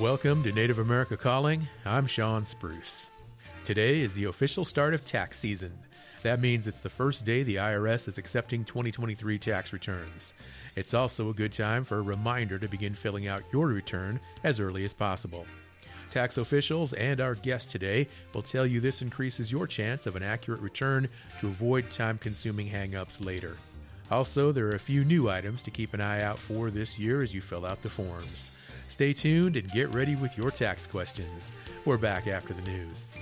Welcome to Native America Calling. I'm Shawn Spruce. Today is the official start of tax season. That means it's the first day the IRS is accepting 2023 tax returns. It's also a good time for a reminder to begin filling out your return as early as possible. Tax officials and our guest today will tell you this increases your chance of an accurate return to avoid time consuming hangups later. Also, there are a few new items to keep an eye out for this year as you fill out the forms. Stay tuned and get ready with your tax questions. We're back after the news.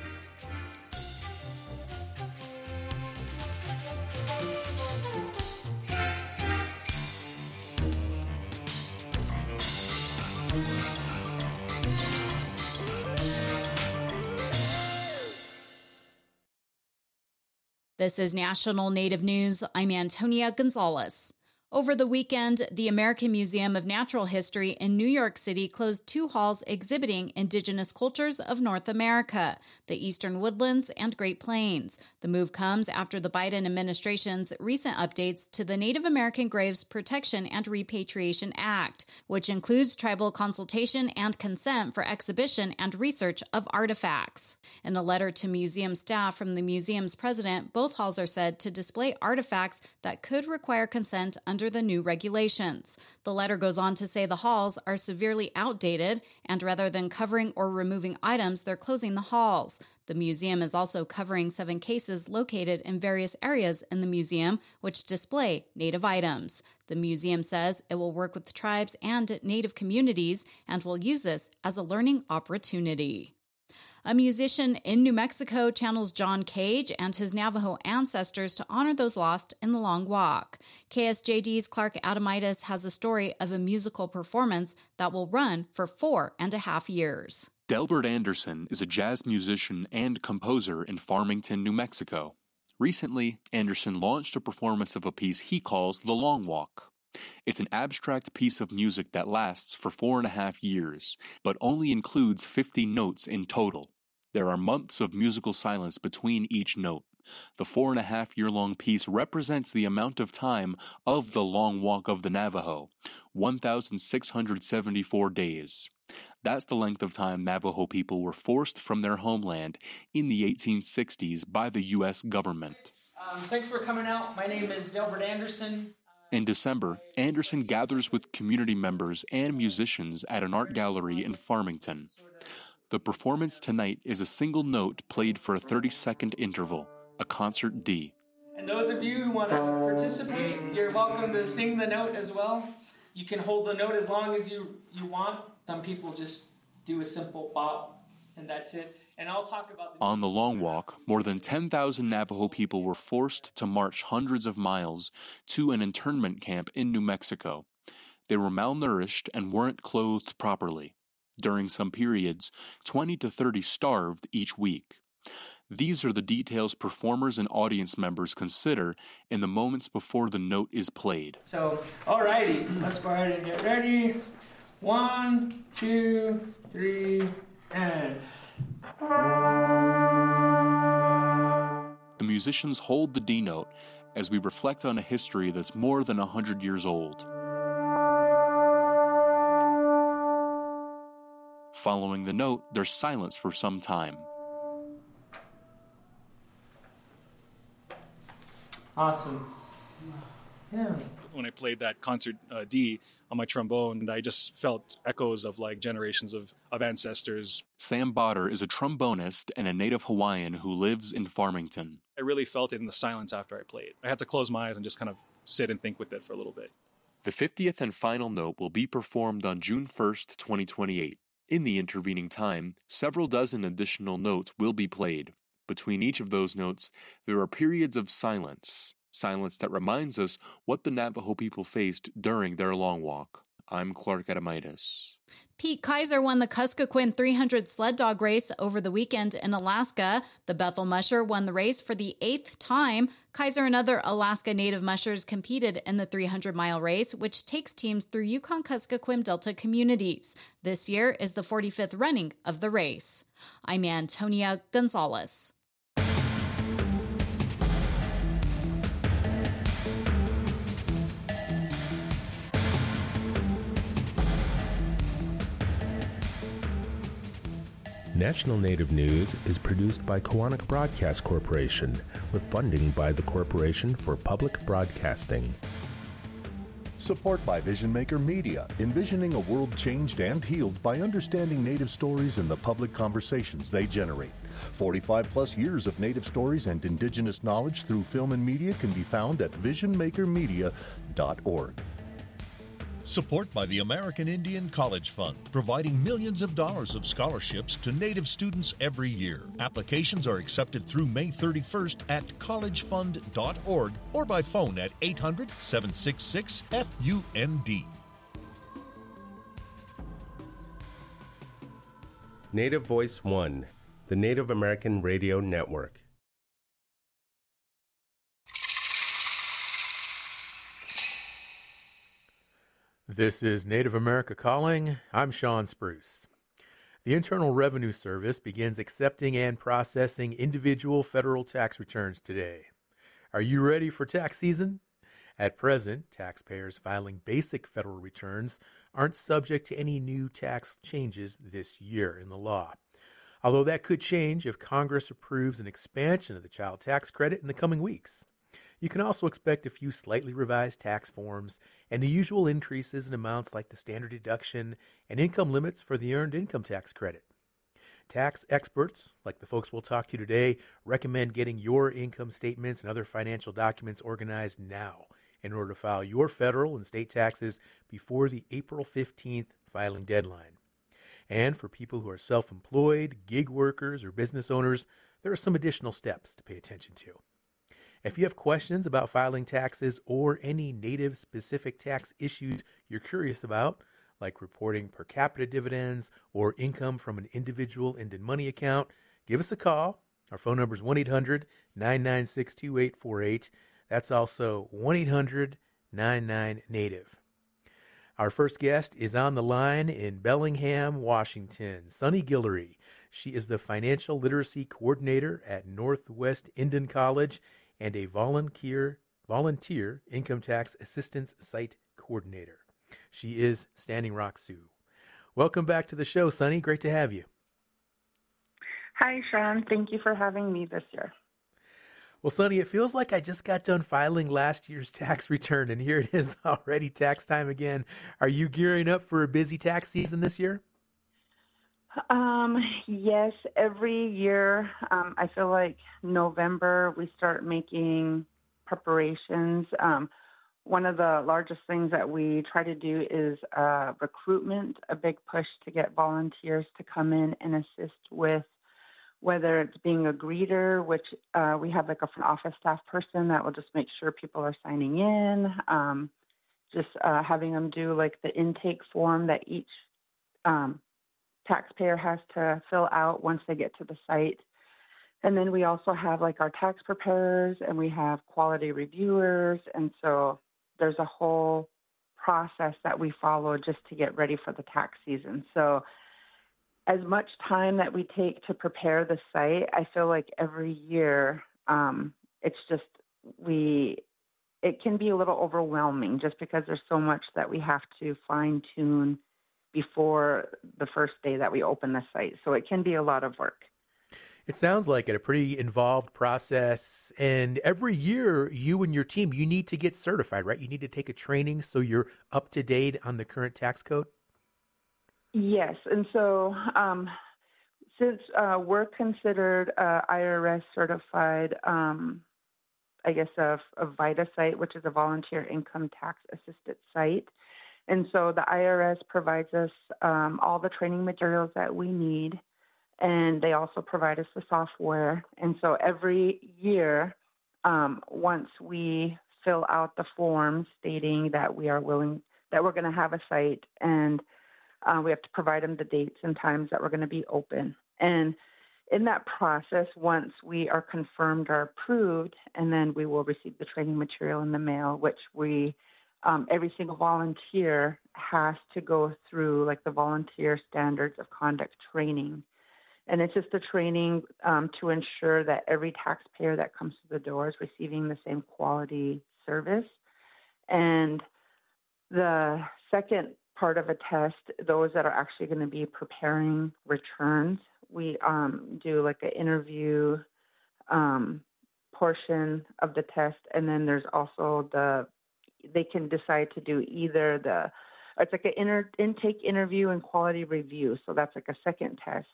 This is National Native News. I'm Antonia Gonzalez. Over the weekend, the American Museum of Natural History in New York City closed two halls exhibiting indigenous cultures of North America, the Eastern Woodlands and Great Plains. The move comes after the Biden administration's recent updates to the Native American Graves Protection and Repatriation Act, which includes tribal consultation and consent for exhibition and research of artifacts. In a letter to museum staff from the museum's president, both halls are said to display artifacts that could require consent under under the new regulations. The letter goes on to say the halls are severely outdated, and rather than covering or removing items, they're closing the halls. The museum is also covering seven cases located in various areas in the museum which display Native items. The museum says it will work with tribes and Native communities and will use this as a learning opportunity. A musician in New Mexico channels John Cage and his Navajo ancestors to honor those lost in the long walk. KSJD's Clark Adomaitis has a story of a musical performance that will run for four and a half years. Delbert Anderson is a jazz musician and composer in Farmington, New Mexico. Recently, Anderson launched a performance of a piece he calls The Long Walk. It's an abstract piece of music that lasts for four and a half years, but only includes 50 notes in total. There are months of musical silence between each note. The four and a half year long piece represents the amount of time of the long walk of the Navajo 1,674 days. That's the length of time Navajo people were forced from their homeland in the 1860s by the U.S. government. Um, thanks for coming out. My name is Delbert Anderson. In December, Anderson gathers with community members and musicians at an art gallery in Farmington. The performance tonight is a single note played for a 30 second interval, a concert D. And those of you who want to participate, you're welcome to sing the note as well. You can hold the note as long as you, you want. Some people just do a simple bop, and that's it. And I'll talk about the On the long walk, more than 10,000 Navajo people were forced to march hundreds of miles to an internment camp in New Mexico. They were malnourished and weren't clothed properly. During some periods, 20 to 30 starved each week. These are the details performers and audience members consider in the moments before the note is played. So, alrighty, let's go ahead and get ready. One, two, three, and. The musicians hold the D note as we reflect on a history that's more than a hundred years old. Following the note, there's silence for some time. Awesome. Yeah. When I played that concert uh, D on my trombone, I just felt echoes of like generations of, of ancestors. Sam Botter is a trombonist and a native Hawaiian who lives in Farmington. I really felt it in the silence after I played. I had to close my eyes and just kind of sit and think with it for a little bit. The 50th and final note will be performed on June 1st, 2028. In the intervening time, several dozen additional notes will be played. Between each of those notes, there are periods of silence, silence that reminds us what the Navajo people faced during their long walk. I'm Clark Adomaitis. Pete Kaiser won the Kuskokwim 300 sled dog race over the weekend in Alaska. The Bethel Musher won the race for the eighth time. Kaiser and other Alaska Native mushers competed in the 300 mile race, which takes teams through Yukon Kuskokwim Delta communities. This year is the 45th running of the race. I'm Antonia Gonzalez. National Native News is produced by Koahnic Broadcast Corporation with funding by the Corporation for Public Broadcasting. Support by Vision Maker Media, envisioning a world changed and healed by understanding Native stories and the public conversations they generate. 45 plus years of Native stories and Indigenous knowledge through film and media can be found at visionmakermedia.org. Support by the American Indian College Fund, providing millions of dollars of scholarships to Native students every year. Applications are accepted through May 31st at collegefund.org or by phone at 800 766 FUND. Native Voice One, the Native American Radio Network. This is Native America Calling. I'm Shawn Spruce. The Internal Revenue Service begins accepting and processing individual federal tax returns today. Are you ready for tax season? At present, taxpayers filing basic federal returns aren't subject to any new tax changes this year in the law. Although that could change if Congress approves an expansion of the child tax credit in the coming weeks. You can also expect a few slightly revised tax forms and the usual increases in amounts like the standard deduction and income limits for the earned income tax credit. Tax experts, like the folks we'll talk to today, recommend getting your income statements and other financial documents organized now in order to file your federal and state taxes before the April 15th filing deadline. And for people who are self employed, gig workers, or business owners, there are some additional steps to pay attention to. If you have questions about filing taxes or any native specific tax issues you're curious about, like reporting per capita dividends or income from an individual Indian money account, give us a call. Our phone number is 1 800 996 2848. That's also 1 800 99 Native. Our first guest is on the line in Bellingham, Washington. Sunny Guillory. She is the Financial Literacy Coordinator at Northwest Indian College and a volunteer volunteer income tax assistance site coordinator. She is Standing Rock Sioux. Welcome back to the show, Sunny. Great to have you. Hi, Shawn. Thank you for having me this year. Well, Sunny, it feels like I just got done filing last year's tax return, and here it is already tax time again. Are you gearing up for a busy tax season this year? Um, yes, every year um, I feel like November we start making preparations. Um, one of the largest things that we try to do is uh, recruitment, a big push to get volunteers to come in and assist with whether it's being a greeter, which uh, we have like a front office staff person that will just make sure people are signing in, um, just uh, having them do like the intake form that each um, taxpayer has to fill out once they get to the site. And then we also have like our tax preparers and we have quality reviewers. And so there's a whole process that we follow just to get ready for the tax season. So as much time that we take to prepare the site, I feel like every year um, it's just we it can be a little overwhelming just because there's so much that we have to fine tune before the first day that we open the site. So it can be a lot of work. It sounds like it a pretty involved process. And every year, you and your team, you need to get certified, right? You need to take a training so you're up to date on the current tax code. Yes, and so um, since uh, we're considered uh, IRS certified, um, I guess a, a VITA site, which is a volunteer income tax assisted site, and so the IRS provides us um, all the training materials that we need, and they also provide us the software. And so every year, um, once we fill out the form stating that we are willing, that we're going to have a site, and uh, we have to provide them the dates and times that we're going to be open. And in that process, once we are confirmed or approved, and then we will receive the training material in the mail, which we um, every single volunteer has to go through like the volunteer standards of conduct training. And it's just a training um, to ensure that every taxpayer that comes to the door is receiving the same quality service. And the second part of a test, those that are actually going to be preparing returns we um, do like an interview um, portion of the test, and then there's also the they can decide to do either the it's like an inter, intake interview and quality review. So that's like a second test,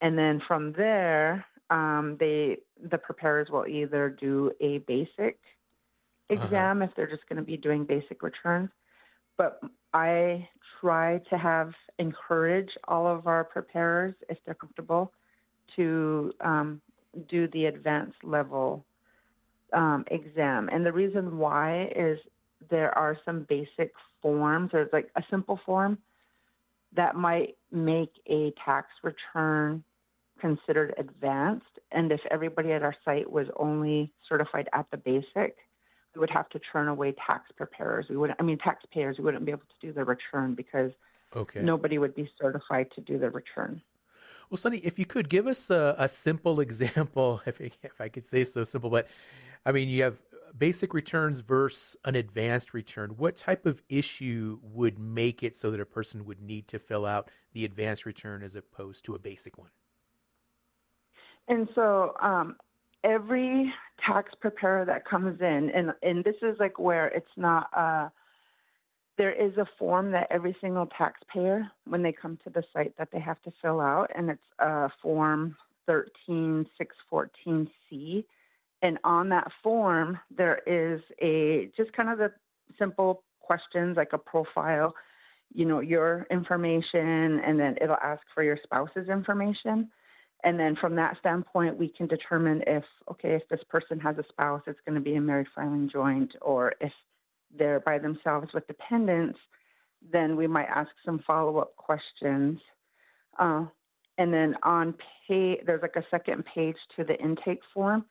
and then from there, um, they the preparers will either do a basic Uh-huh. exam if they're just going to be doing basic returns. But I try to have encourage all of our preparers, if they're comfortable, to um, do the advanced level um, exam. And the reason why is there are some basic forms. There's like a simple form that might make a tax return considered advanced. And if everybody at our site was only certified at the basic, we would have to turn away tax preparers. We would, I mean, taxpayers. We wouldn't be able to do the return because Okay. nobody would be certified to do the return. Well, Sunny, if you could give us a, a simple example, if, if I could say so simple, but I mean, you have basic returns versus an advanced return. What type of issue would make it so that a person would need to fill out the advanced return as opposed to a basic one? And so um, every tax preparer that comes in, and, and this is like where it's not, uh, there is a form that every single taxpayer, when they come to the site, that they have to fill out, and it's uh, form 13614C. And on that form, there is a just kind of the simple questions like a profile, you know, your information, and then it'll ask for your spouse's information. And then from that standpoint, we can determine if, okay, if this person has a spouse, it's going to be a married filing joint, or if they're by themselves with dependents, then we might ask some follow up questions. Uh, and then on pay, there's like a second page to the intake form,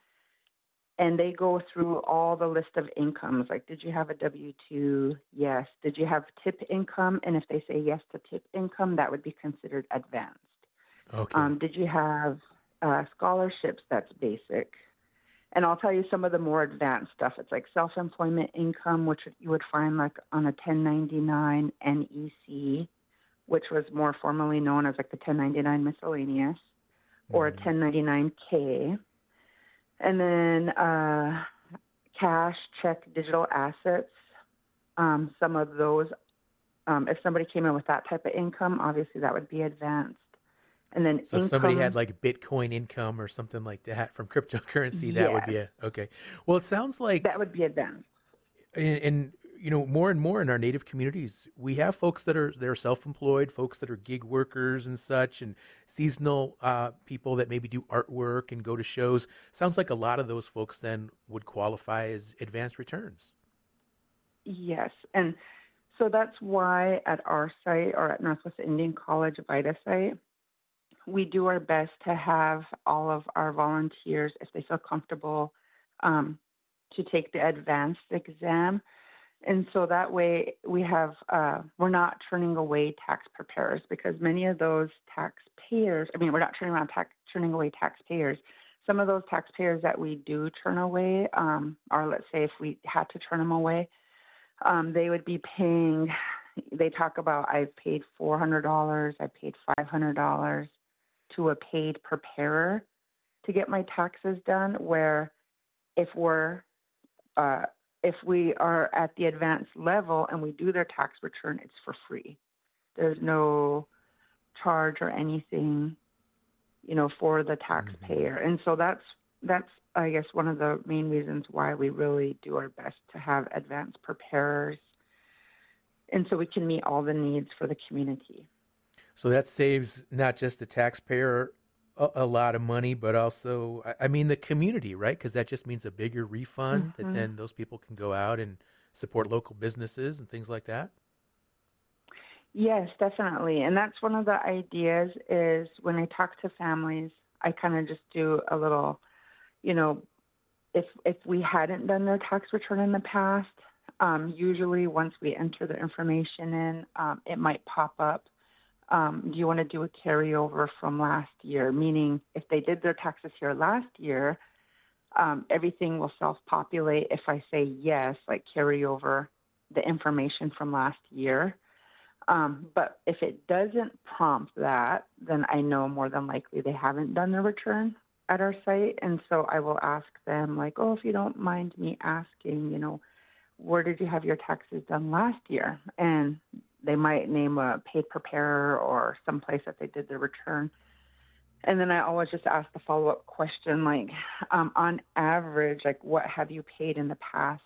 and they go through all the list of incomes. Like, did you have a W 2? Yes. Did you have tip income? And if they say yes to tip income, that would be considered advanced. Okay. Um, did you have uh, scholarships? That's basic. And I'll tell you some of the more advanced stuff. It's like self-employment income, which you would find like on a 1099 NEC, which was more formally known as like the 1099 miscellaneous, or a 1099K. And then uh, cash, check, digital assets. Um, some of those, um, if somebody came in with that type of income, obviously that would be advanced. And then So if somebody had like Bitcoin income or something like that from cryptocurrency, that would be a okay. Well, it sounds like that would be advanced. and, and you know more and more in our native communities we have folks that are they're self-employed folks that are gig workers and such and seasonal uh, people that maybe do artwork and go to shows sounds like a lot of those folks then would qualify as advanced returns Yes, and so that's why at our site or at Northwest Indian College VITA site, we do our best to have all of our volunteers, if they feel comfortable, um, to take the advanced exam. And so that way we have, uh, we're not turning away tax preparers because many of those taxpayers, I mean, we're not turning around tax, turning away taxpayers. Some of those taxpayers that we do turn away, um, or let's say if we had to turn them away, um, they would be paying. They talk about I've paid four hundred dollars, I paid five hundred dollars to a paid preparer to get my taxes done. Where if we're uh, if we are at the advanced level and we do their tax return, it's for free. There's no charge or anything, you know, for the taxpayer. Mm-hmm. And so that's that's I guess one of the main reasons why we really do our best to have advanced preparers, and so we can meet all the needs for the community. so that saves not just the taxpayer a, a lot of money but also I- i mean the community right because that just means a bigger refund that Mhm. then those people can go out and support local businesses and things like that Yes, definitely. And that's one of the ideas is when I talk to families, I kind of just do a little, you know, if if we hadn't done their tax return in the past, um, usually once we enter the information in, um, it might pop up. Um, do you want to do a carryover from last year? Meaning, if they did their taxes here last year, um, everything will self-populate. If I say yes, like carry over the information from last year. Um, but if it doesn't prompt that, then I know more than likely they haven't done the return at our site. And so I will ask them, like, oh, if you don't mind me asking, you know, where did you have your taxes done last year? And they might name a paid preparer or some place that they did the return. And then I always just ask the follow up question, like, um, on average, like, what have you paid in the past,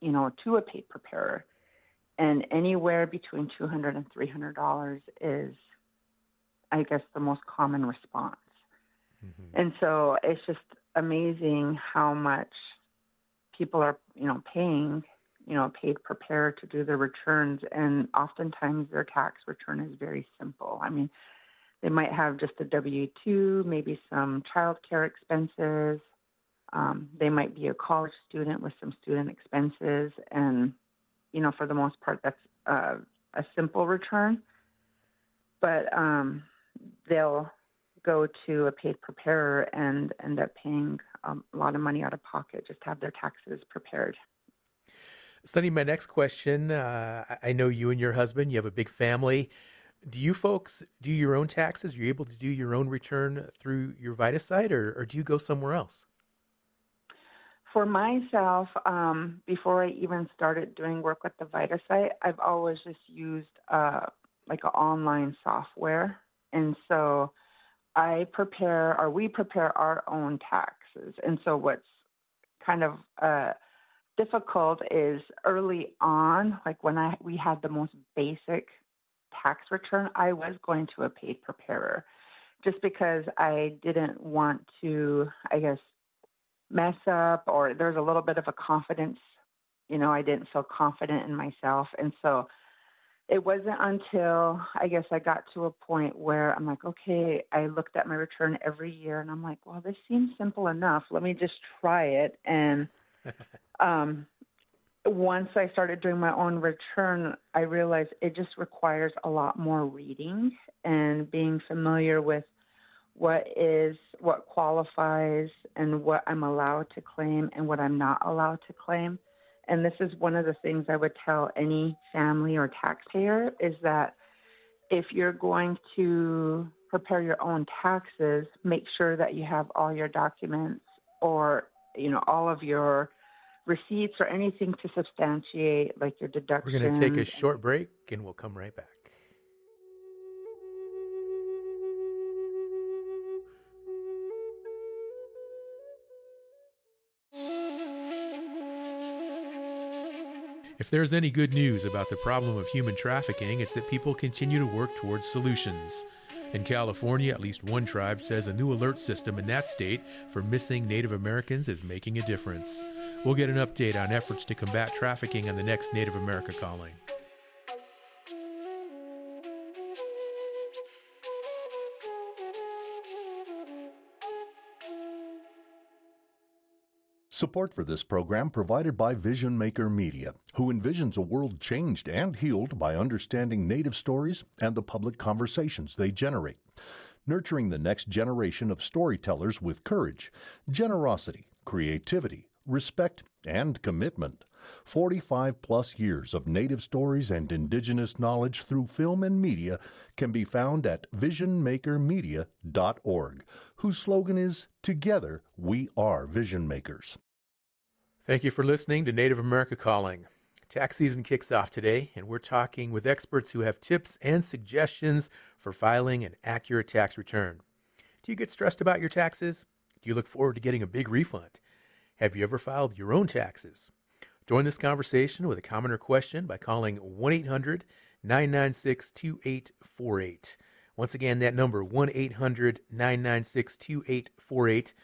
you know, to a paid preparer? And anywhere between $200 and $300 is, I guess, the most common response. Mm-hmm. And so it's just amazing how much people are, you know, paying, you know, paid preparer to do their returns. And oftentimes their tax return is very simple. I mean, they might have just a W 2, maybe some child care expenses. Um, they might be a college student with some student expenses. And, you know, for the most part, that's a simple return. But um, they'll go to a paid preparer and end up paying um, a lot of money out of pocket just to have their taxes prepared. Sunny, my next question uh, I know you and your husband, you have a big family. Do you folks do your own taxes? Are you able to do your own return through your Vita site, or, or do you go somewhere else? For myself, um, before I even started doing work with the Vita site, I've always just used uh, like an online software. And so I prepare or we prepare our own taxes. And so what's kind of uh, difficult is early on, like when I we had the most basic tax return, I was going to a paid preparer just because I didn't want to, I guess, mess up or there's a little bit of a confidence, you know, I didn't feel confident in myself. And so it wasn't until I guess I got to a point where I'm like, okay, I looked at my return every year and I'm like, well, this seems simple enough. Let me just try it. And um, once I started doing my own return, I realized it just requires a lot more reading and being familiar with what is what qualifies and what I'm allowed to claim and what I'm not allowed to claim. And this is one of the things I would tell any family or taxpayer is that if you're going to prepare your own taxes, make sure that you have all your documents or you know all of your receipts or anything to substantiate like your deductions. We're going to take a short break and we'll come right back. If there's any good news about the problem of human trafficking, it's that people continue to work towards solutions. In California, at least one tribe says a new alert system in that state for missing Native Americans is making a difference. We'll get an update on efforts to combat trafficking on the next Native America Calling. Support for this program provided by Vision Maker Media, who envisions a world changed and healed by understanding Native stories and the public conversations they generate. Nurturing the next generation of storytellers with courage, generosity, creativity, respect, and commitment. 45 plus years of Native stories and Indigenous knowledge through film and media can be found at visionmakermedia.org, whose slogan is Together We Are Vision Makers. Thank you for listening to Native America Calling. Tax season kicks off today, and we're talking with experts who have tips and suggestions for filing an accurate tax return. Do you get stressed about your taxes? Do you look forward to getting a big refund? Have you ever filed your own taxes? Join this conversation with a commoner question by calling 1 800 996 2848. Once again, that number 1 800 996 2848.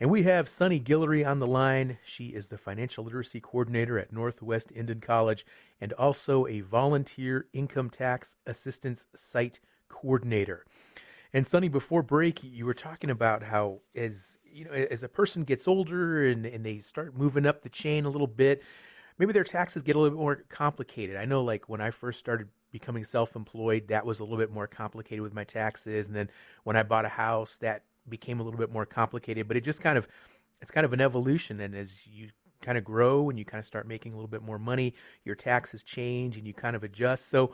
And we have Sunny Guillory on the line. She is the financial literacy coordinator at Northwest Indian College and also a volunteer income tax assistance site coordinator. And Sunny, before break, you were talking about how as you know, as a person gets older and, and they start moving up the chain a little bit, maybe their taxes get a little bit more complicated. I know like when I first started becoming self-employed, that was a little bit more complicated with my taxes. And then when I bought a house, that became a little bit more complicated, but it just kind of it's kind of an evolution. And as you kind of grow and you kind of start making a little bit more money, your taxes change and you kind of adjust. So,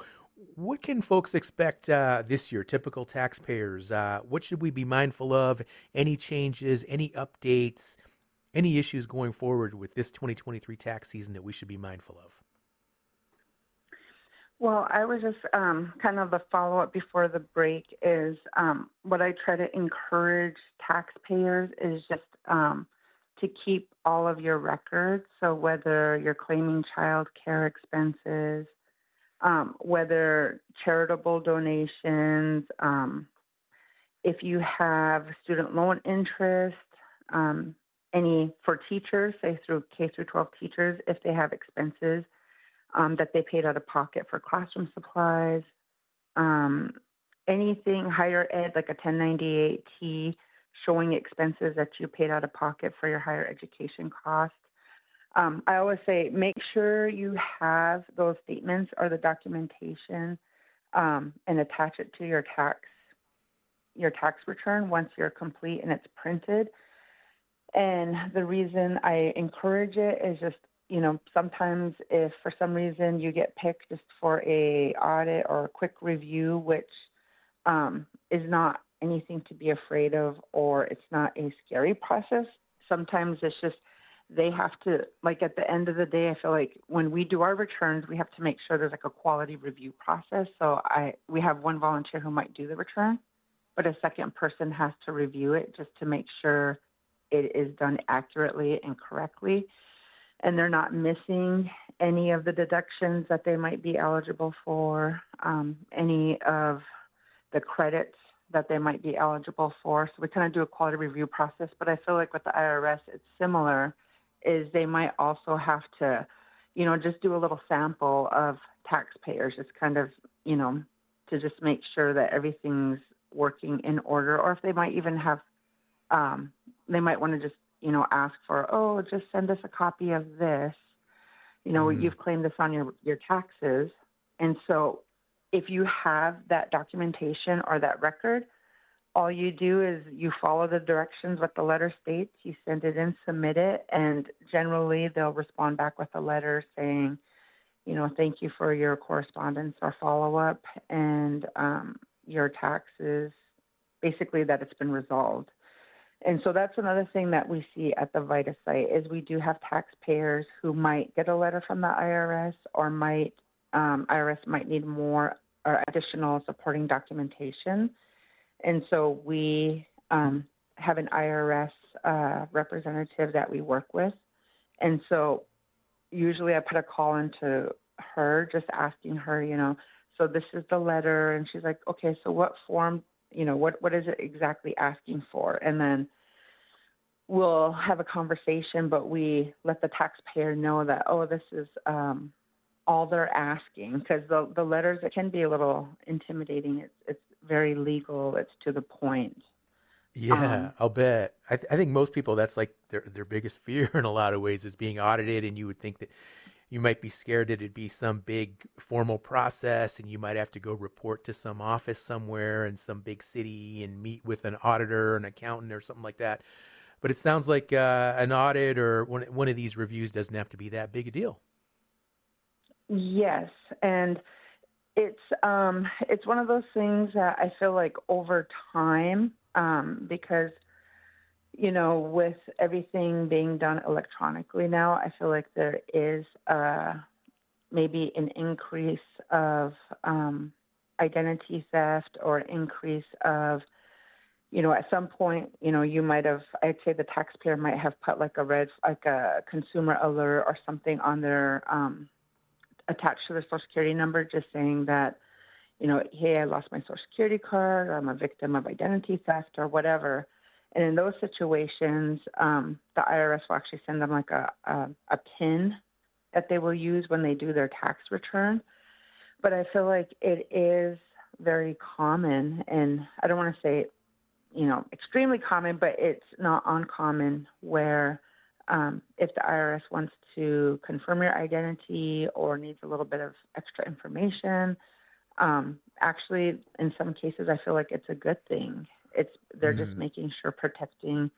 what can folks expect uh, this year? Typical taxpayers. Uh, what should we be mindful of? Any changes? Any updates? Any issues going forward with this 2023 tax season that we should be mindful of? Well, I was just um, kind of the follow up before the break is um, what I try to encourage taxpayers is just um, to keep all of your records. So whether you're claiming child care expenses, um, whether charitable donations, um, if you have student loan interest, um, any for teachers, say through K through 12 teachers, if they have expenses um, that they paid out of pocket for classroom supplies, um, anything higher ed like a 1098T showing expenses that you paid out of pocket for your higher education costs. Um, I always say make sure you have those statements or the documentation um, and attach it to your tax your tax return once you're complete and it's printed. And the reason I encourage it is just you know sometimes if for some reason you get picked just for a audit or a quick review, which um, is not anything to be afraid of or it's not a scary process. Sometimes it's just they have to like at the end of the day i feel like when we do our returns we have to make sure there's like a quality review process. So i we have one volunteer who might do the return but a second person has to review it just to make sure it is done accurately and correctly. And they're not missing any of the deductions that they might be eligible for um, any of the credits that they might be eligible for. So we kind of do a quality review process but i feel like with the irs it's similar is they might also have to, you know, just do a little sample of taxpayers, just kind of, you know, to just make sure that everything's working in order, or if they might even have, um, they might want to just, you know, ask for, oh, just send us a copy of this. You know, mm. you've claimed this on your your taxes, and so if you have that documentation or that record, all you do is you follow the directions what the letter states you send it in submit it and generally they'll respond back with a letter saying you know thank you for your correspondence or follow-up and um, your taxes basically that it's been resolved. And so that's another thing that we see at the VITA site is we do have taxpayers who might get a letter from the IRS or might um, IRS might need more or additional supporting documentation and so we um, have an IRS uh, representative that we work with. And so usually I put a call into her, just asking her, you know, so this is the letter. And she's like, okay, so what form, you know, what, what is it exactly asking for? And then we'll have a conversation, but we let the taxpayer know that, oh, this is um, all they're asking because the, the letters, it can be a little intimidating. It's, it's very legal. It's to the point. Yeah, um, I'll bet. I, th- I think most people that's like their their biggest fear in a lot of ways is being audited, and you would think that you might be scared that it'd be some big formal process, and you might have to go report to some office somewhere in some big city and meet with an auditor, an accountant, or something like that. But it sounds like uh, an audit or one one of these reviews doesn't have to be that big a deal. Yes, and it's um, it's one of those things that I feel like over time, um, because you know, with everything being done electronically now, I feel like there is uh, maybe an increase of um, identity theft or increase of you know, at some point, you know, you might have, I'd say the taxpayer might have put like a red, like a consumer alert or something on their um, attached to the Social Security number, just saying that, you know, hey, I lost my Social Security card, or I'm a victim of identity theft, or whatever. And in those situations, um, the IRS will actually send them like a, a, a PIN that they will use when they do their tax return. But I feel like it is very common, and I don't want to say, you know, extremely common, but it's not uncommon where um, if the IRS wants to confirm your identity or needs a little bit of extra information, um, actually, in some cases, I feel like it's a good thing. It's they're mm-hmm. just making sure protecting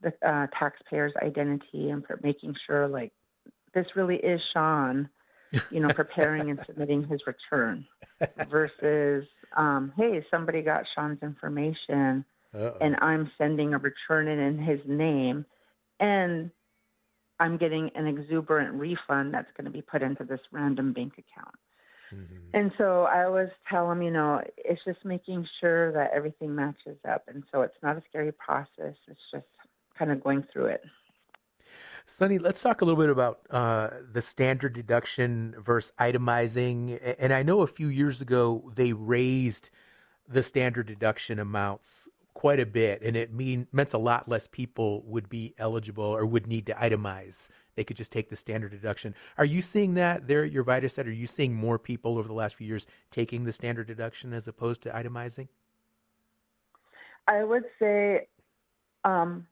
the uh, taxpayer's identity and making sure like this really is Shawn. you know, preparing and submitting his return versus, um, hey, somebody got Shawn's information Uh-oh. and I'm sending a return in in his name and I'm getting an exuberant refund that's going to be put into this random bank account. Mm-hmm. And so I always tell them, you know, it's just making sure that everything matches up. And so it's not a scary process. It's just kind of going through it. Sunny, let's talk a little bit about uh, the standard deduction versus itemizing. And I know a few years ago they raised the standard deduction amounts quite a bit, and it mean meant a lot less people would be eligible or would need to itemize. They could just take the standard deduction. Are you seeing that there at your VITA site? Are you seeing more people over the last few years taking the standard deduction as opposed to itemizing? I would say um,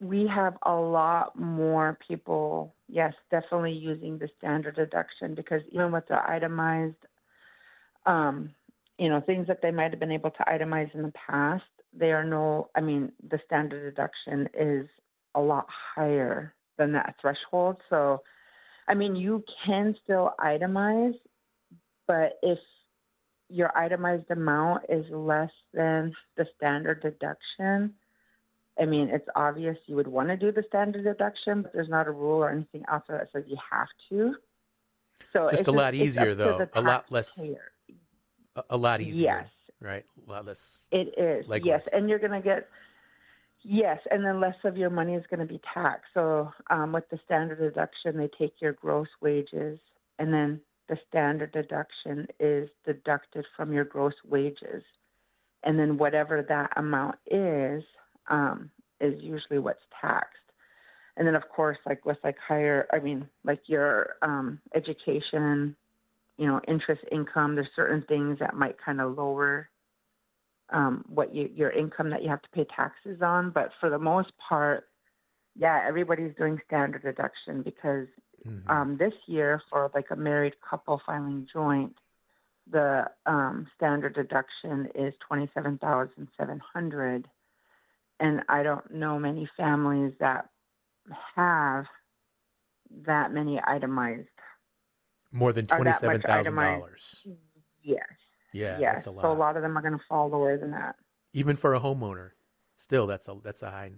we have a lot more people, yes, definitely using the standard deduction because even with the itemized, um, you know, things that they might have been able to itemize in the past, they are no, I mean, the standard deduction is a lot higher than that threshold. So, I mean, you can still itemize, but if your itemized amount is less than the standard deduction, I mean, it's obvious you would want to do the standard deduction, but there's not a rule or anything out there that says you have to. So it's just a lot easier, though. A lot less. A, a lot easier. Yes right? A lot less. It is. Yes, and you're going to get. Yes, and then less of your money is going to be taxed. So um, with the standard deduction, they take your gross wages, and then the standard deduction is deducted from your gross wages, and then whatever that amount is um, is usually what's taxed. And then, of course, like with like higher, I mean, like your um, education, you know, interest income. There's certain things that might kind of lower um, what you, your income that you have to pay taxes on. But for the most part, yeah, everybody's doing standard deduction because mm-hmm. um, this year for like a married couple filing joint, the um, standard deduction is twenty seven thousand seven hundred, and I don't know many families that have that many itemized more than twenty seven thousand dollars. Yes. Yeah, yes. that's a lot. So a lot of them are going to fall lower than that. Even for a homeowner, still that's a that's a high,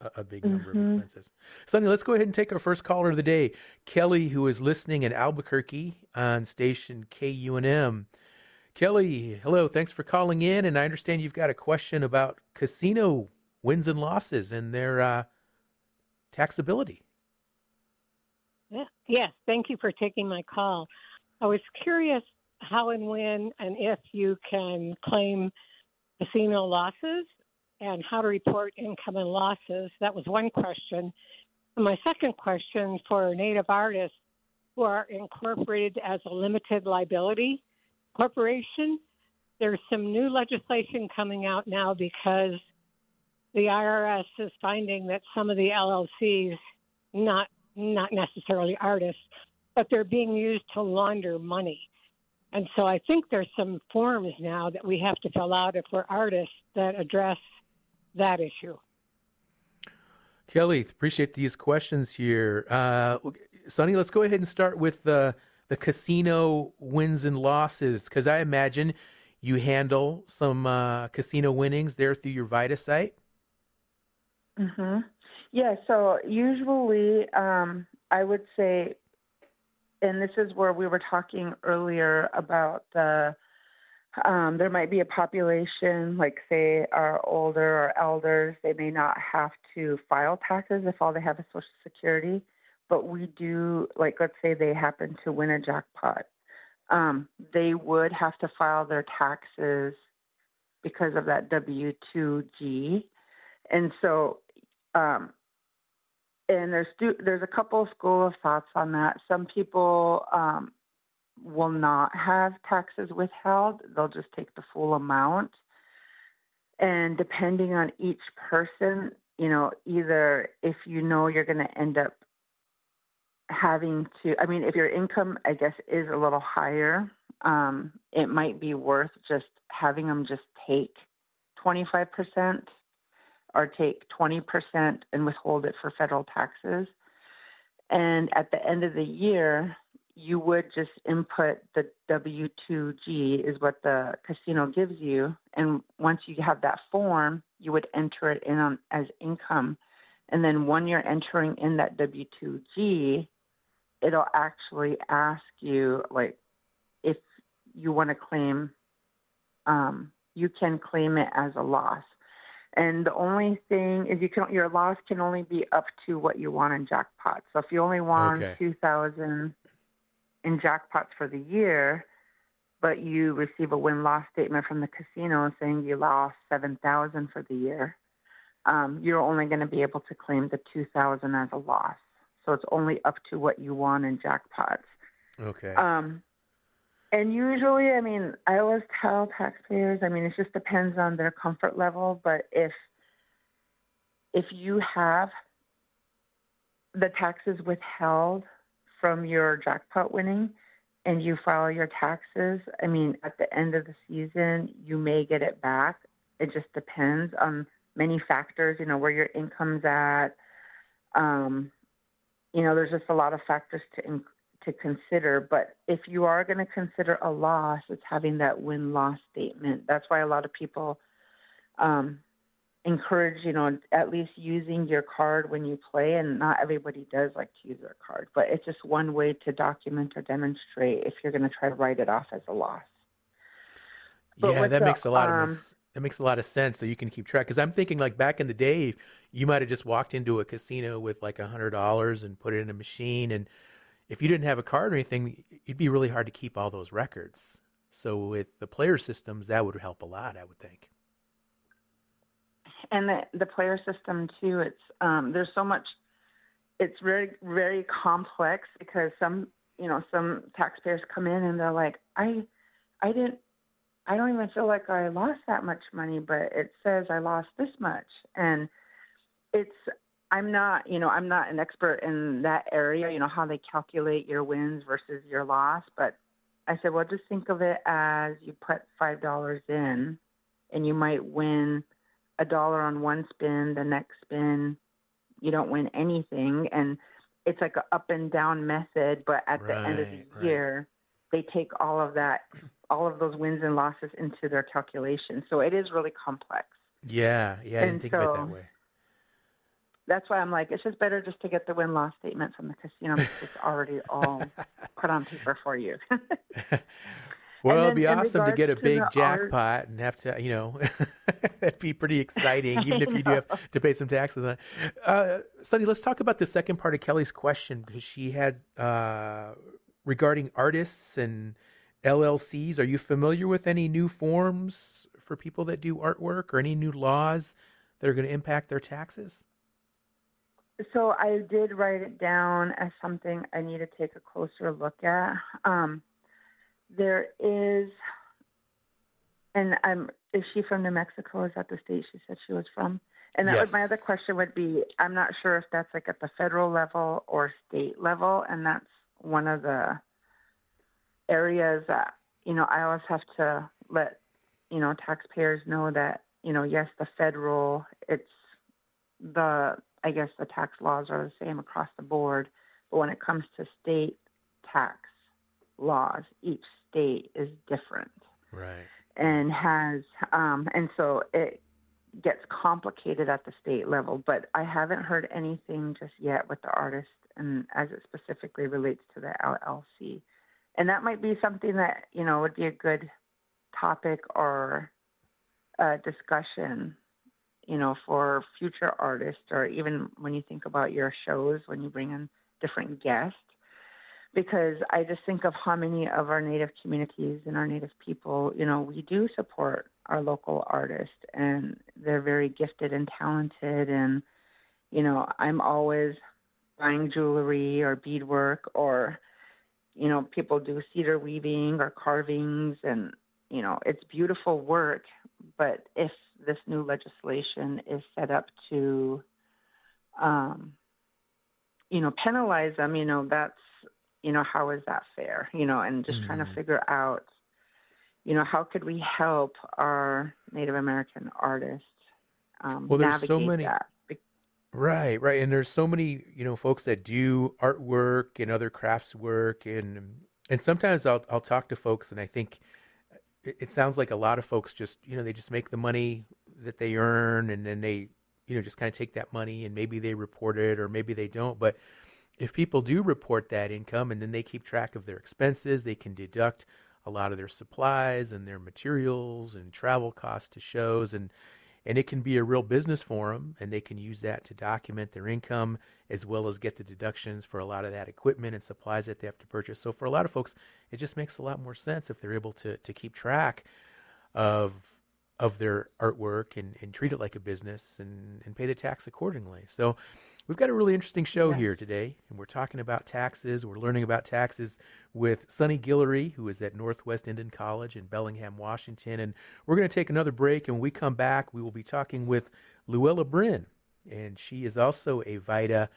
a, a big number mm-hmm. of expenses. Sunny, let's go ahead and take our first caller of the day, Kelly, who is listening in Albuquerque on station KUNM. Kelly, hello. Thanks for calling in, and I understand you've got a question about casino wins and losses and their uh, taxability. Yes, thank you for taking my call. I was curious how and when and if you can claim casino losses and how to report income and losses. That was one question. And my second question for Native artists who are incorporated as a limited liability corporation, there's some new legislation coming out now because the IRS is finding that some of the LLCs, not not necessarily artists, but they're being used to launder money. And so I think there's some forms now that we have to fill out if we're artists that address that issue. Kelly, appreciate these questions here. Uh, Sunny, let's go ahead and start with the the casino wins and losses because I imagine you handle some uh, casino winnings there through your VITA site. Mm-hmm. Yeah. So usually, um, I would say and this is where we were talking earlier about the um, there might be a population, like say our older or elders, they may not have to file taxes if all they have is Social Security, but we do, like let's say they happen to win a jackpot, um, they would have to file their taxes because of that W two G, and so um, and there's there's a couple of school of thoughts on that. Some people um, will not have taxes withheld; they'll just take the full amount. And depending on each person, you know, either if you know you're going to end up having to, I mean, if your income, I guess, is a little higher, um, it might be worth just having them just take 25 percent or take 20% and withhold it for federal taxes. And at the end of the year, you would just input the W2G is what the casino gives you, and once you have that form, you would enter it in on, as income, and then when you're entering in that W2G, it'll actually ask you like if you want to claim. Um, you can claim it as a loss. And the only thing is you can your loss can only be up to what you want in jackpot. So if you only won Okay. two thousand in jackpots for the year, but you receive a win loss statement from the casino saying you lost seven thousand for the year, um, you're only going to be able to claim the two thousand as a loss. So it's only up to what you won in jackpots. Okay. Um, and usually, I mean, I always tell taxpayers, I mean, it just depends on their comfort level, but if if you have the taxes withheld from your jackpot winning and you file your taxes, I mean, at the end of the season, you may get it back. It just depends on many factors, you know, where your income's at. Um, you know, there's just a lot of factors to to consider. But if you are going to consider a loss, it's having that win loss statement. That's why a lot of people um, encourage, you know, at least using your card when you play. And not everybody does like to use their card, but it's just one way to document or demonstrate if you're going to try to write it off as a loss. But yeah, that the, makes a lot um, of that makes a lot of sense. So you can keep track. Because I'm thinking like back in the day, you might have just walked into a casino with like a hundred dollars and put it in a machine, and if you didn't have a card or anything, it'd be really hard to keep all those records. So with the player systems, that would help a lot, I would think. and the the player system too it's um there's so much it's very very complex because some you know some taxpayers come in and they're like i i didn't i don't even feel like i lost that much money but it says i lost this much and it's i'm not you know i'm not an expert in that area you know how they calculate your wins versus your loss but i said well just think of it as you put five dollars in and you might win a dollar on one spin, the next spin you don't win anything and it's like an up and down method, but at the end of the Right, right. year they take all of that all of those wins and losses into their calculation. So it is really complex. Yeah, yeah, I didn't And think of it that so- way. That's why I'm like, it's just better just to get the win loss statement from the casino because it's already all put on paper for you. Well, it'd be awesome to get a to big the art- jackpot and have to, you know, that'd be pretty exciting, even if you do have to pay some taxes on it. Uh, Sunny, let's talk about the second part of Kelly's question because she had uh, regarding artists and LLCs. Are you familiar with any new forms for people that do artwork or any new laws that are going to impact their taxes? So I did write it down as something I need to take a closer look at. Um, there is, and I'm. Is she from New Mexico? Is that the state she said she was from? And that would, my other question would be, I'm not sure if that's like at the federal level or state level, and that's one of the areas that you know I always have to let you know taxpayers know that you know yes the federal it's the I guess the tax laws are the same across the board, but when it comes to state tax laws, each state is different Right. and has um, and so it gets complicated at the state level. But I haven't heard anything just yet with the artist and as it specifically relates to the LLC, and that might be something that you know would be a good topic or uh, discussion you know, for future artists or even when you think about your shows when you bring in different guests. Because I just think of how many of our native communities and our native people, you know, we do support our local artists and they're very gifted and talented. And, you know, I'm always buying jewelry or beadwork or, you know, people do cedar weaving or carvings and, you know, it's beautiful work. But if this new legislation is set up to, um, you know, penalize them, you know, that's, you know, how is that fair? You know, and just trying to Mhm. figure out, you know, how could we help our Native American artists um, Well, there's so many- that? Right, right. And there's so many, you know, folks that do artwork and other crafts work and and sometimes I'll I'll talk to folks and I think it, it sounds like a lot of folks just, you know, they just make the money that they earn and then they, you know, just kind of take that money and maybe they report it or maybe they don't, but if people do report that income and then they keep track of their expenses, they can deduct a lot of their supplies and their materials and travel costs to shows and and it can be a real business for them and they can use that to document their income as well as get the deductions for a lot of that equipment and supplies that they have to purchase. So for a lot of folks it just makes a lot more sense if they're able to to keep track of of their artwork and, and treat it like a business and, and pay the tax accordingly. So We've got a really interesting show yeah. here today, and we're talking about taxes. We're learning about taxes with Sunny Guillory, who is at Northwest Indian College in Bellingham, Washington. And we're going to take another break, and when we come back, we will be talking with Luella Bryn, and she is also a VITA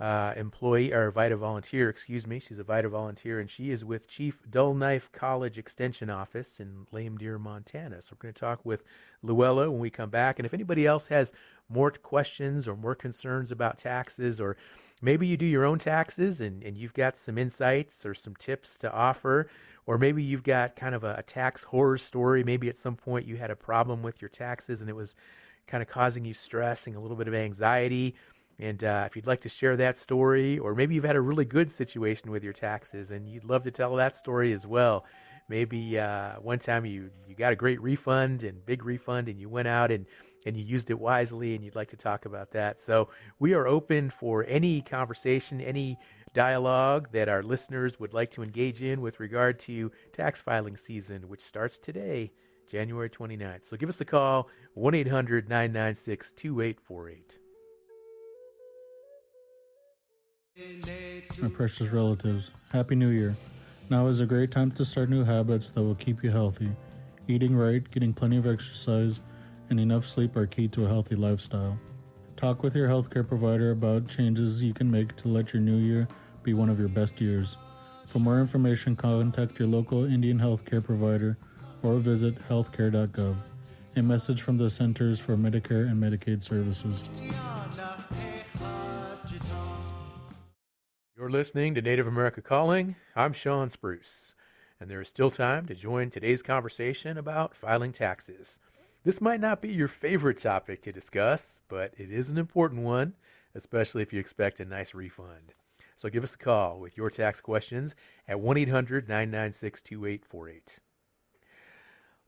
uh, employee or VITA volunteer, excuse me. She's a VITA volunteer, and she is with Chief Dull Knife College Extension Office in Lame Deer, Montana. So we're going to talk with Luella when we come back. And if anybody else has more questions or more concerns about taxes, or maybe you do your own taxes and, and you've got some insights or some tips to offer, or maybe you've got kind of a, a tax horror story. Maybe at some point you had a problem with your taxes and it was kind of causing you stress and a little bit of anxiety and uh, if you'd like to share that story, or maybe you've had a really good situation with your taxes and you'd love to tell that story as well. Maybe uh, one time you, you got a great refund and big refund, and you went out and, and you used it wisely, and you'd like to talk about that. So we are open for any conversation, any dialogue that our listeners would like to engage in with regard to tax filing season, which starts today, January 29th. So give us a call, 1 800 996 2848. My precious relatives, Happy New Year. Now is a great time to start new habits that will keep you healthy. Eating right, getting plenty of exercise, and enough sleep are key to a healthy lifestyle. Talk with your healthcare provider about changes you can make to let your new year be one of your best years. For more information, contact your local Indian healthcare provider or visit healthcare.gov. A message from the Centers for Medicare and Medicaid Services. You're listening to Native America Calling. I'm Shawn Spruce, and there is still time to join today's conversation about filing taxes. This might not be your favorite topic to discuss, but it is an important one, especially if you expect a nice refund. So give us a call with your tax questions at 1 800 996 2848.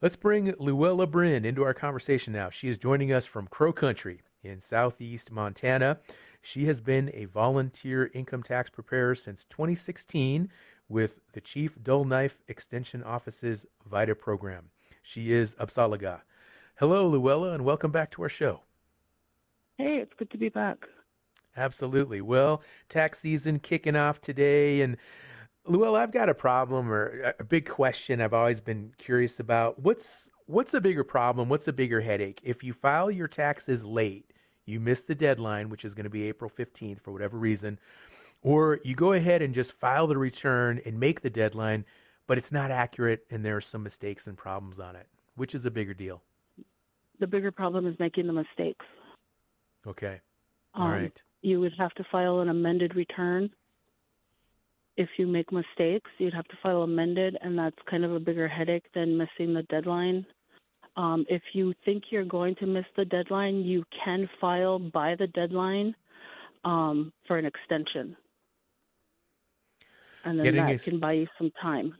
Let's bring Luella Bryn into our conversation now. She is joining us from Crow Country in southeast Montana. She has been a volunteer income tax preparer since 2016 with the Chief Dull Knife Extension Office's VITA program. She is Apsáalooke. Hello, Luella, and welcome back to our show. Hey, it's good to be back. Absolutely. Well, tax season kicking off today, and Luella, I've got a problem or a big question I've always been curious about. What's what's a bigger problem? What's a bigger headache? If you file your taxes late, you miss the deadline, which is going to be April 15th for whatever reason, or you go ahead and just file the return and make the deadline, but it's not accurate and there are some mistakes and problems on it. Which is a bigger deal? The bigger problem is making the mistakes. Okay. All um, right. You would have to file an amended return. If you make mistakes, you'd have to file amended, and that's kind of a bigger headache than missing the deadline. Um, if you think you're going to miss the deadline, you can file by the deadline um, for an extension. And then Getting that a... can buy you some time.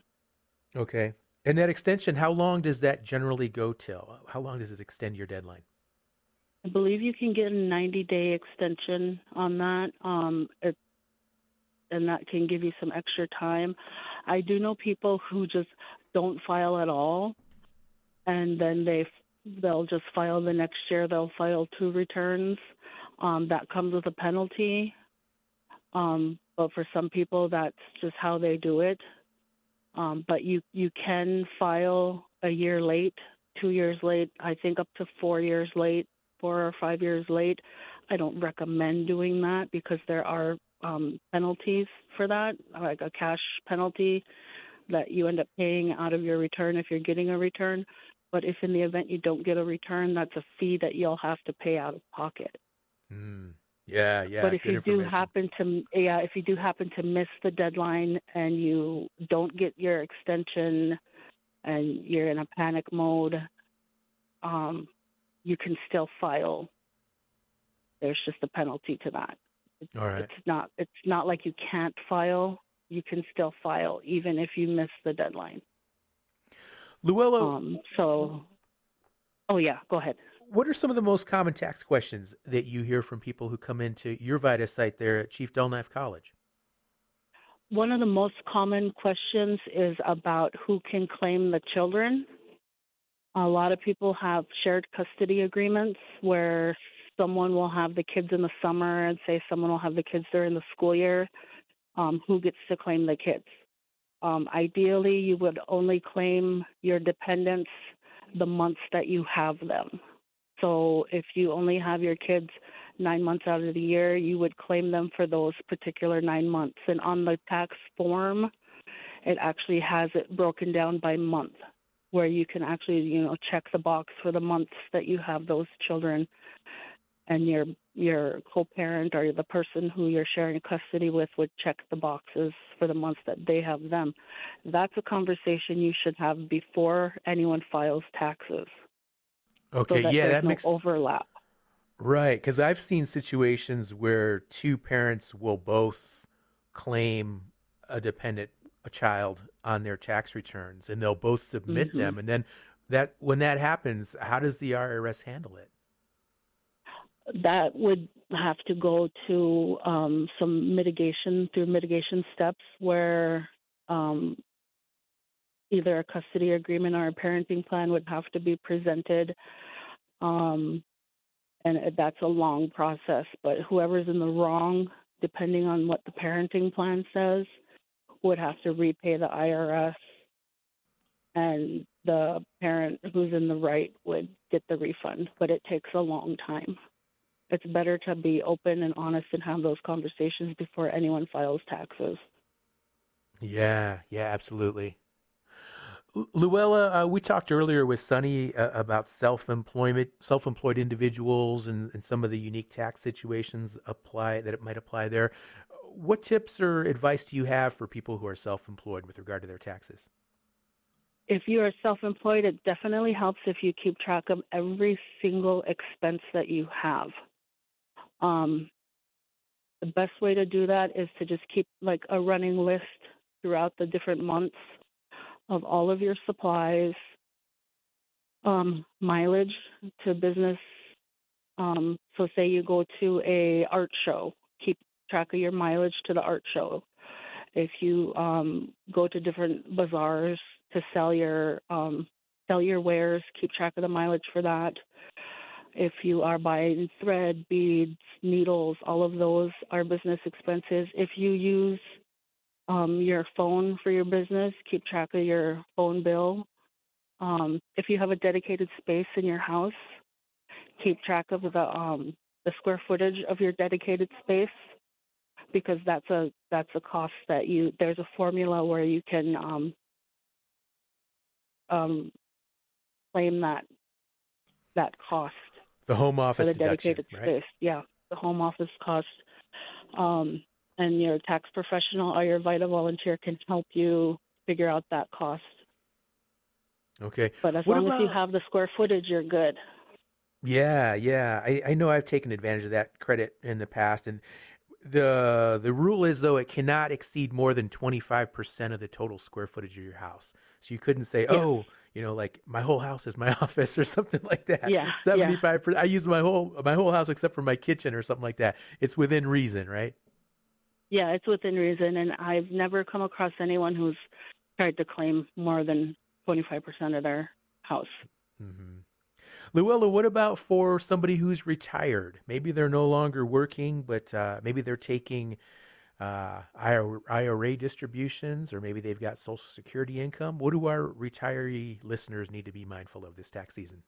Okay. And that extension, how long does that generally go till? How long does it extend your deadline? I believe you can get a 90 day extension on that. Um, it, and that can give you some extra time. I do know people who just don't file at all and then they they'll just file the next year. They'll file two returns. Um, that comes with a penalty. Um, but for some people, that's just how they do it. Um, but you you can file a year late, two years late. I think up to four years late, four or five years late. I don't recommend doing that because there are um, penalties for that, like a cash penalty that you end up paying out of your return if you're getting a return. But if in the event you don't get a return, that's a fee that you'll have to pay out of pocket. Mm. Yeah, yeah. but if you do happen to yeah, if you do happen to miss the deadline and you don't get your extension and you're in a panic mode, um, you can still file. There's just a penalty to that. It's, All right. It's not it's not like you can't file. You can still file even if you miss the deadline. Luella, Um, so, oh yeah, go ahead. what are some of the most common tax questions that you hear from people who come into your VITA site there at Chief Dull Knife College? One of the most common questions is about who can claim the children. A lot of people have shared custody agreements where someone will have the kids in the summer and say someone will have the kids during the school year. Um, who gets to claim the kids? Um, ideally, you would only claim your dependents the months that you have them. So if you only have your kids nine months out of the year, you would claim them for those particular nine months. And on the tax form, it actually has it broken down by month, where you can actually, you know, check the box for the months that you have those children, and your your co-parent or the person who you're sharing custody with would check the boxes for the months that they have them. That's a conversation you should have before anyone files taxes. Okay, so that yeah, that no makes overlap. right because I've seen situations where two parents will both claim a dependent a child on their tax returns, and they'll both submit Mhm. them, and then that when that happens, how does the IRS handle it? That would have to go to um, some mitigation through mitigation steps where um, either a custody agreement or a parenting plan would have to be presented. Um, and that's a long process, but whoever's in the wrong, depending on what the parenting plan says, would have to repay the IRS. And the parent who's in the right would get the refund, but it takes a long time it's better to be open and honest and have those conversations before anyone files taxes. Yeah, yeah, absolutely. Lu- Luella, uh, we talked earlier with Sunny uh, about self-employment, self-employed individuals, and, and some of the unique tax situations apply that it might apply there. What tips or advice do you have for people who are self-employed with regard to their taxes? If you are self employed, it definitely helps if you keep track of every single expense that you have. Um, the best way to do that is to just keep like a running list throughout the different months of all of your supplies, um, mileage to business. Um, so, say you go to a art show, keep track of your mileage to the art show. If you um, go to different bazaars to sell your um, sell your wares, keep track of the mileage for that. If you are buying thread, beads, needles, all of those are business expenses. If you use um, your phone for your business, keep track of your phone bill. Um, if you have a dedicated space in your house, keep track of the um, the square footage of your dedicated space because that's a that's a cost that you there's a formula where you can um, um, claim that that cost The home office for the deduction, dedicated right? space. Yeah, the home office cost. Um, and your tax professional or your VITA volunteer can help you figure out that cost. Okay. But as What long as you have the square footage, you're good. Yeah, yeah. I, I know I've taken advantage of that credit in the past, and the the rule is though it cannot exceed more than twenty five percent of the total square footage of your house. So you couldn't say, Yeah. You know, like my whole house is my office or something like that. Yeah, yeah. seventy five percent. I use my whole my whole house except for my kitchen or something like that. It's within reason, right? Yeah, it's within reason, and I've never come across anyone who's tried to claim more than 25% of their house. Mm-hmm. Luella, what about for somebody who's retired? Maybe they're no longer working, but uh, maybe they're taking uh, IRA, distributions, or maybe they've got Social Security income. What do our retiree listeners need to be mindful of this tax season?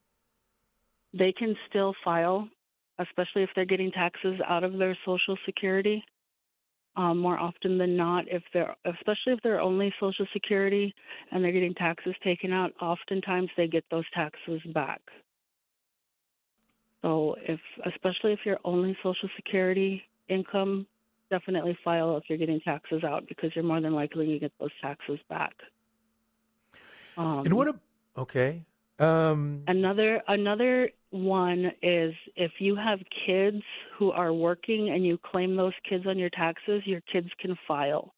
They can still file, especially if they're getting taxes out of their Social Security. Um, more often than not, if they're, especially if they're only Social Security and they're getting taxes taken out, oftentimes they get those taxes back. So if, especially if you're only Social Security income, definitely file if you're getting taxes out because you're more than likely to get those taxes back. Um, and what? A, okay. Um, another another one is if you have kids who are working and you claim those kids on your taxes, your kids can file.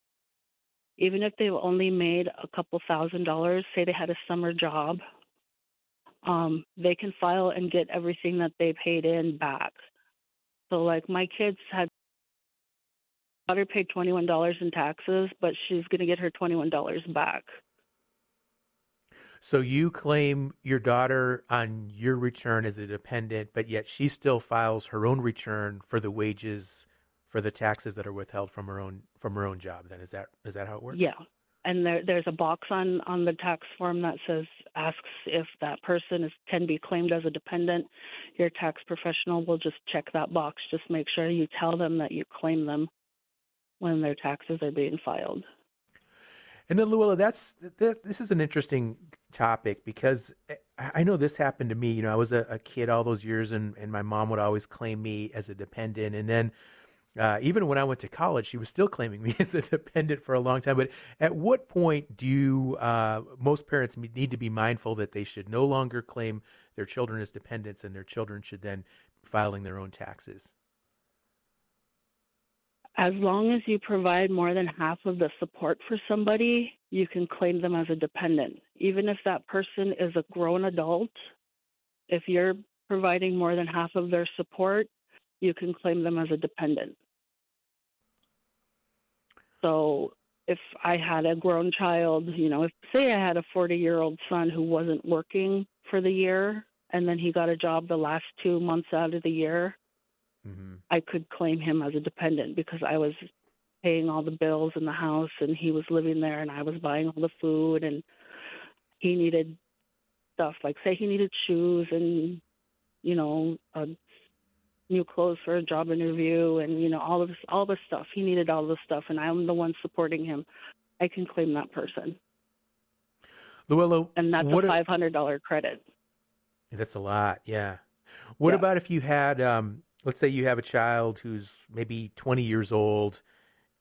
Even if they've only made a couple thousand dollars, say they had a summer job, um, they can file and get everything that they paid in back. So, like my kids had daughter paid twenty one dollars in taxes, but she's going to get her twenty one dollars back. So you claim your daughter on your return as a dependent, but yet she still files her own return for the wages for the taxes that are withheld from her own from her own job. Then is that is that how it works? Yeah, and there, there's a box on on the tax form that says asks if that person is can be claimed as a dependent. Your tax professional will just check that box. Just make sure you tell them that you claim them when their taxes are being filed. And then Luella, that's that, this is an interesting topic because eh, I know this happened to me. You know, I was a, a, kid all those years, and and my mom would always claim me as a dependent, and then. Uh, even when I went to college, she was still claiming me as a dependent for a long time. But at what point do you, uh, most parents need to be mindful that they should no longer claim their children as dependents, and their children should then filing their own taxes? As long as you provide more than half of the support for somebody, you can claim them as a dependent. Even if that person is a grown adult, if you're providing more than half of their support, you can claim them as a dependent. So if I had a grown child, you know, if say I had a 40 year old son who wasn't working for the year and then he got a job the last two months out of the year, mm-hmm. I could claim him as a dependent because I was paying all the bills in the house and he was living there and I was buying all the food and he needed stuff. Like say he needed shoes and you know uh, new clothes for a job interview and you know all of this all the stuff. He needed all the stuff and I'm the one supporting him. I can claim that person. Luella and that's a five hundred dollar credit. That's a lot yeah. What yeah. about if you had um let's say you have a child who's maybe 20 years old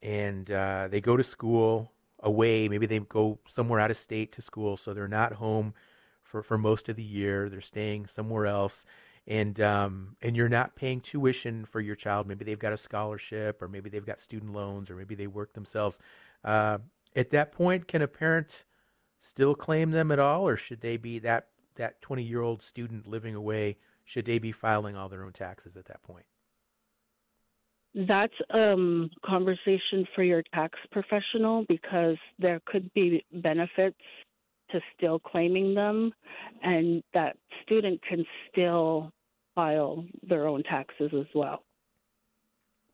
and uh, they go to school away. Maybe they go somewhere out of state to school, so they're not home for, for most of the year. They're staying somewhere else, and um, and you're not paying tuition for your child. Maybe they've got a scholarship, or maybe they've got student loans, or maybe they work themselves. Uh, at that point, can a parent still claim them at all, or should they be that that 20 year old student living away? Should they be filing all their own taxes at that point? That's um conversation for your tax professional because there could be benefits to still claiming them and that student can still file their own taxes as well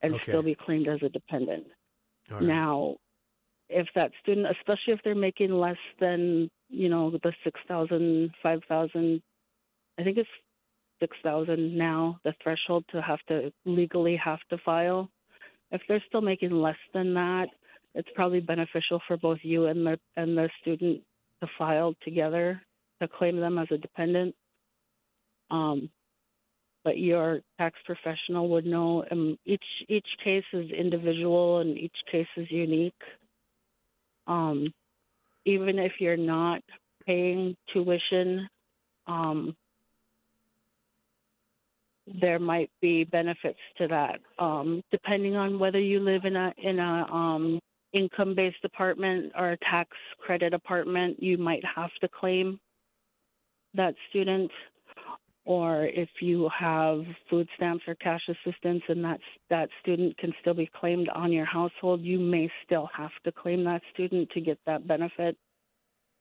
and okay. still be claimed as a dependent. Right. Now, if that student, especially if they're making less than, you know, the 6,000, 5,000, I think it's six thousand now, the threshold to have to legally have to file. If they're still making less than that, it's probably beneficial for both you and the and the student to file together to claim them as a dependent. Um, but your tax professional would know. Um, each each case is individual and each case is unique. Um, even if you're not paying tuition, um, there might be benefits to that, um, depending on whether you live in a in a um, income-based apartment or a tax credit apartment. You might have to claim that student, or if you have food stamps or cash assistance, and that that student can still be claimed on your household, you may still have to claim that student to get that benefit.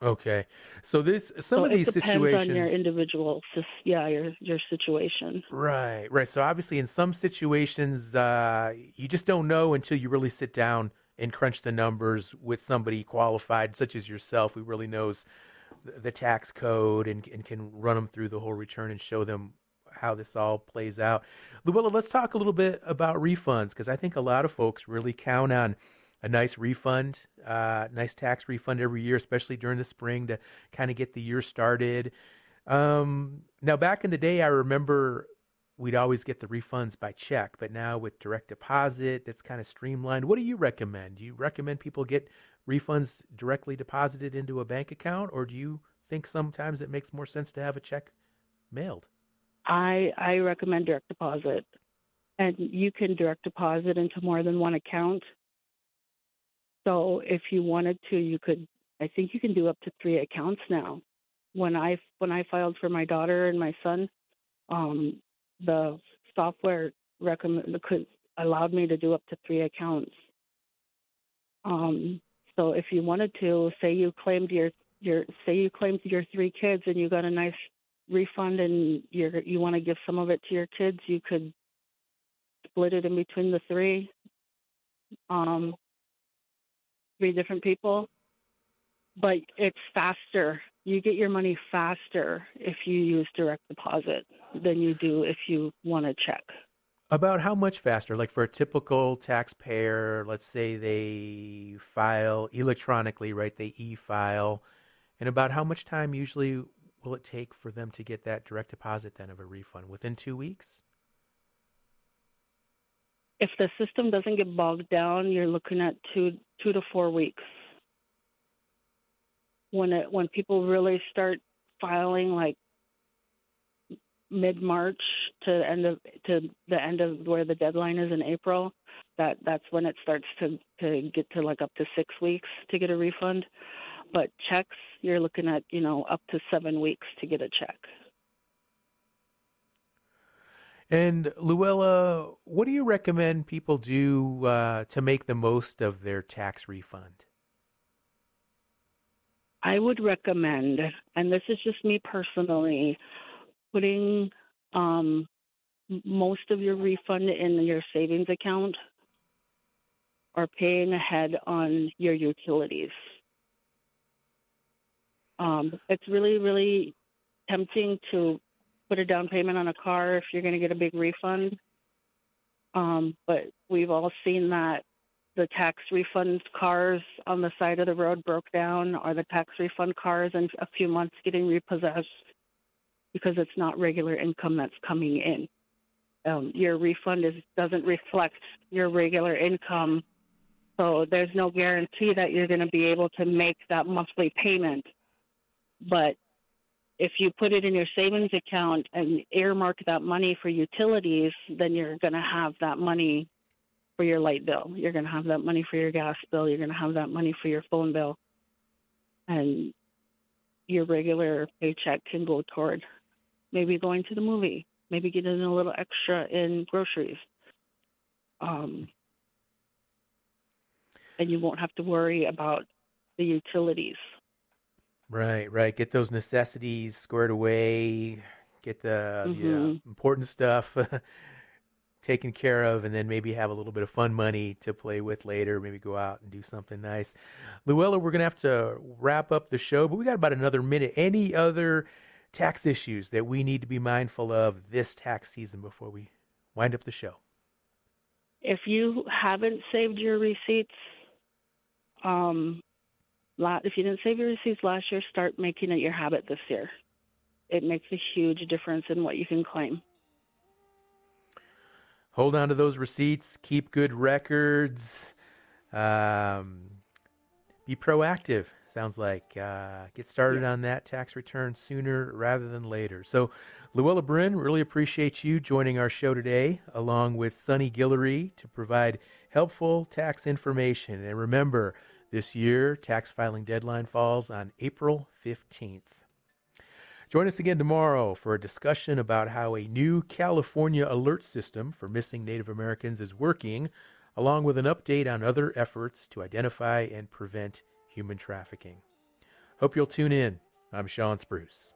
Okay, so this some so of these depends situations, on your individual, yeah, your your situation. Right, right. So obviously, in some situations, uh, you just don't know until you really sit down and crunch the numbers with somebody qualified, such as yourself, who really knows the, the tax code and, and can run them through the whole return and show them how this all plays out. Luella, let's talk a little bit about refunds because I think a lot of folks really count on a nice refund, uh, nice tax refund every year, especially during the spring to kind of get the year started. Um, now, back in the day, I remember we'd always get the refunds by check, but now with direct deposit, that's kind of streamlined. What do you recommend? Do you recommend people get refunds directly deposited into a bank account, or do you think sometimes it makes more sense to have a check mailed? I I recommend direct deposit, and you can direct deposit into more than one account. So if you wanted to, you could. I think you can do up to three accounts now. When I when I filed for my daughter and my son, um, the software recommend could allowed me to do up to three accounts. Um, so if you wanted to, say you claimed your your say you claimed your three kids and you got a nice refund and you you want to give some of it to your kids, you could split it in between the three, um, three different people. But it's faster. You get your money faster if you use direct deposit than you do if you want to check. About how much faster? Like for a typical taxpayer, let's say they file electronically, right? They e file. And about how much time usually will it take for them to get that direct deposit then of a refund? Within two weeks? If the system doesn't get bogged down, you're looking at two two to four weeks. When it when people really start filing like mid March to end of to the end of where the deadline is in April, that that's when it starts to to get to like up to six weeks to get a refund. But checks, you're looking at you know up to seven weeks to get a check. And Luella, what do you recommend people do uh, to make the most of their tax refund? I would recommend, and this is just me personally, putting um, most of your refund in your savings account or paying ahead on your utilities. Um, it's really, really tempting to put a down payment on a car if you're going to get a big refund. Um, but we've all seen that the tax refund cars on the side of the road broke down, or the tax refund cars in a few months getting repossessed because it's not regular income that's coming in. Um, your refund is doesn't reflect your regular income, so there's no guarantee that you're going to be able to make that monthly payment. But if you put it in your savings account and earmark that money for utilities, then you're going to have that money for your light bill. You're going to have that money for your gas bill. You're going to have that money for your phone bill. And your regular paycheck can go toward maybe going to the movie, maybe getting a little extra in groceries. Um, and you won't have to worry about the utilities. Right, right. Get those necessities squared away. Get the, mm-hmm. the uh, mm-hmm. important stuff taken care of, and then maybe have a little bit of fun money to play with later. Maybe go out and do something nice. Luella, we're gonna have to wrap up the show, but we got about another minute. Any other tax issues that we need to be mindful of this tax season before we wind up the show? If you haven't saved your receipts, um, if you didn't save your receipts last year, start making it your habit this year. It makes a huge difference in what you can claim. Hold on to those receipts. Keep good records. Um, be proactive sounds like uh, get started yeah. on that tax return sooner rather than later. So, Luella Brin, really appreciate you joining our show today, along with Sunny Guillory, to provide helpful tax information. And remember, this year, tax filing deadline falls on April 15th. Join us again tomorrow for a discussion about how a new California alert system for missing Native Americans is working, along with an update on other efforts to identify and prevent human trafficking. Hope you'll tune in. I'm Shawn Spruce.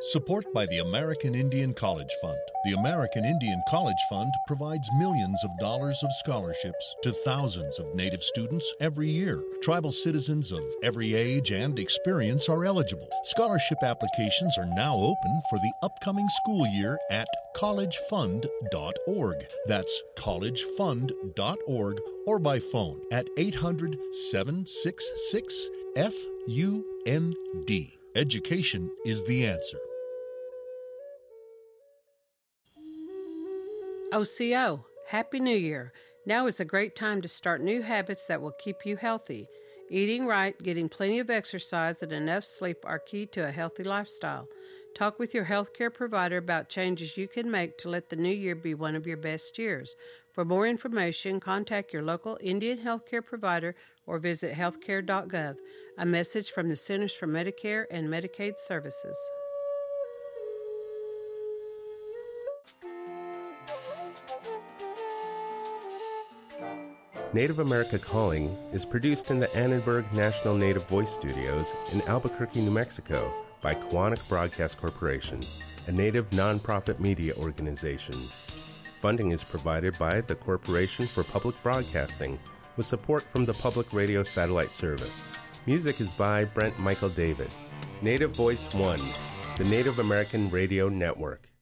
Support by the American Indian College Fund. The American Indian College Fund provides millions of dollars of scholarships to thousands of Native students every year. Tribal citizens of every age and experience are eligible. Scholarship applications are now open for the upcoming school year at collegefund.org. That's collegefund.org or by phone at 800 766 FUND. Education is the answer. Oh, OCO, Happy New Year. Now is a great time to start new habits that will keep you healthy. Eating right, getting plenty of exercise, and enough sleep are key to a healthy lifestyle. Talk with your healthcare provider about changes you can make to let the new year be one of your best years. For more information, contact your local Indian healthcare provider or visit healthcare.gov. A message from the Centers for Medicare and Medicaid Services. Native America Calling is produced in the Annenberg National Native Voice Studios in Albuquerque, New Mexico by Koahnic Broadcast Corporation, a native nonprofit media organization. Funding is provided by the Corporation for Public Broadcasting with support from the Public Radio Satellite Service. Music is by Brent Michael Davids. Native Voice One, the Native American Radio Network.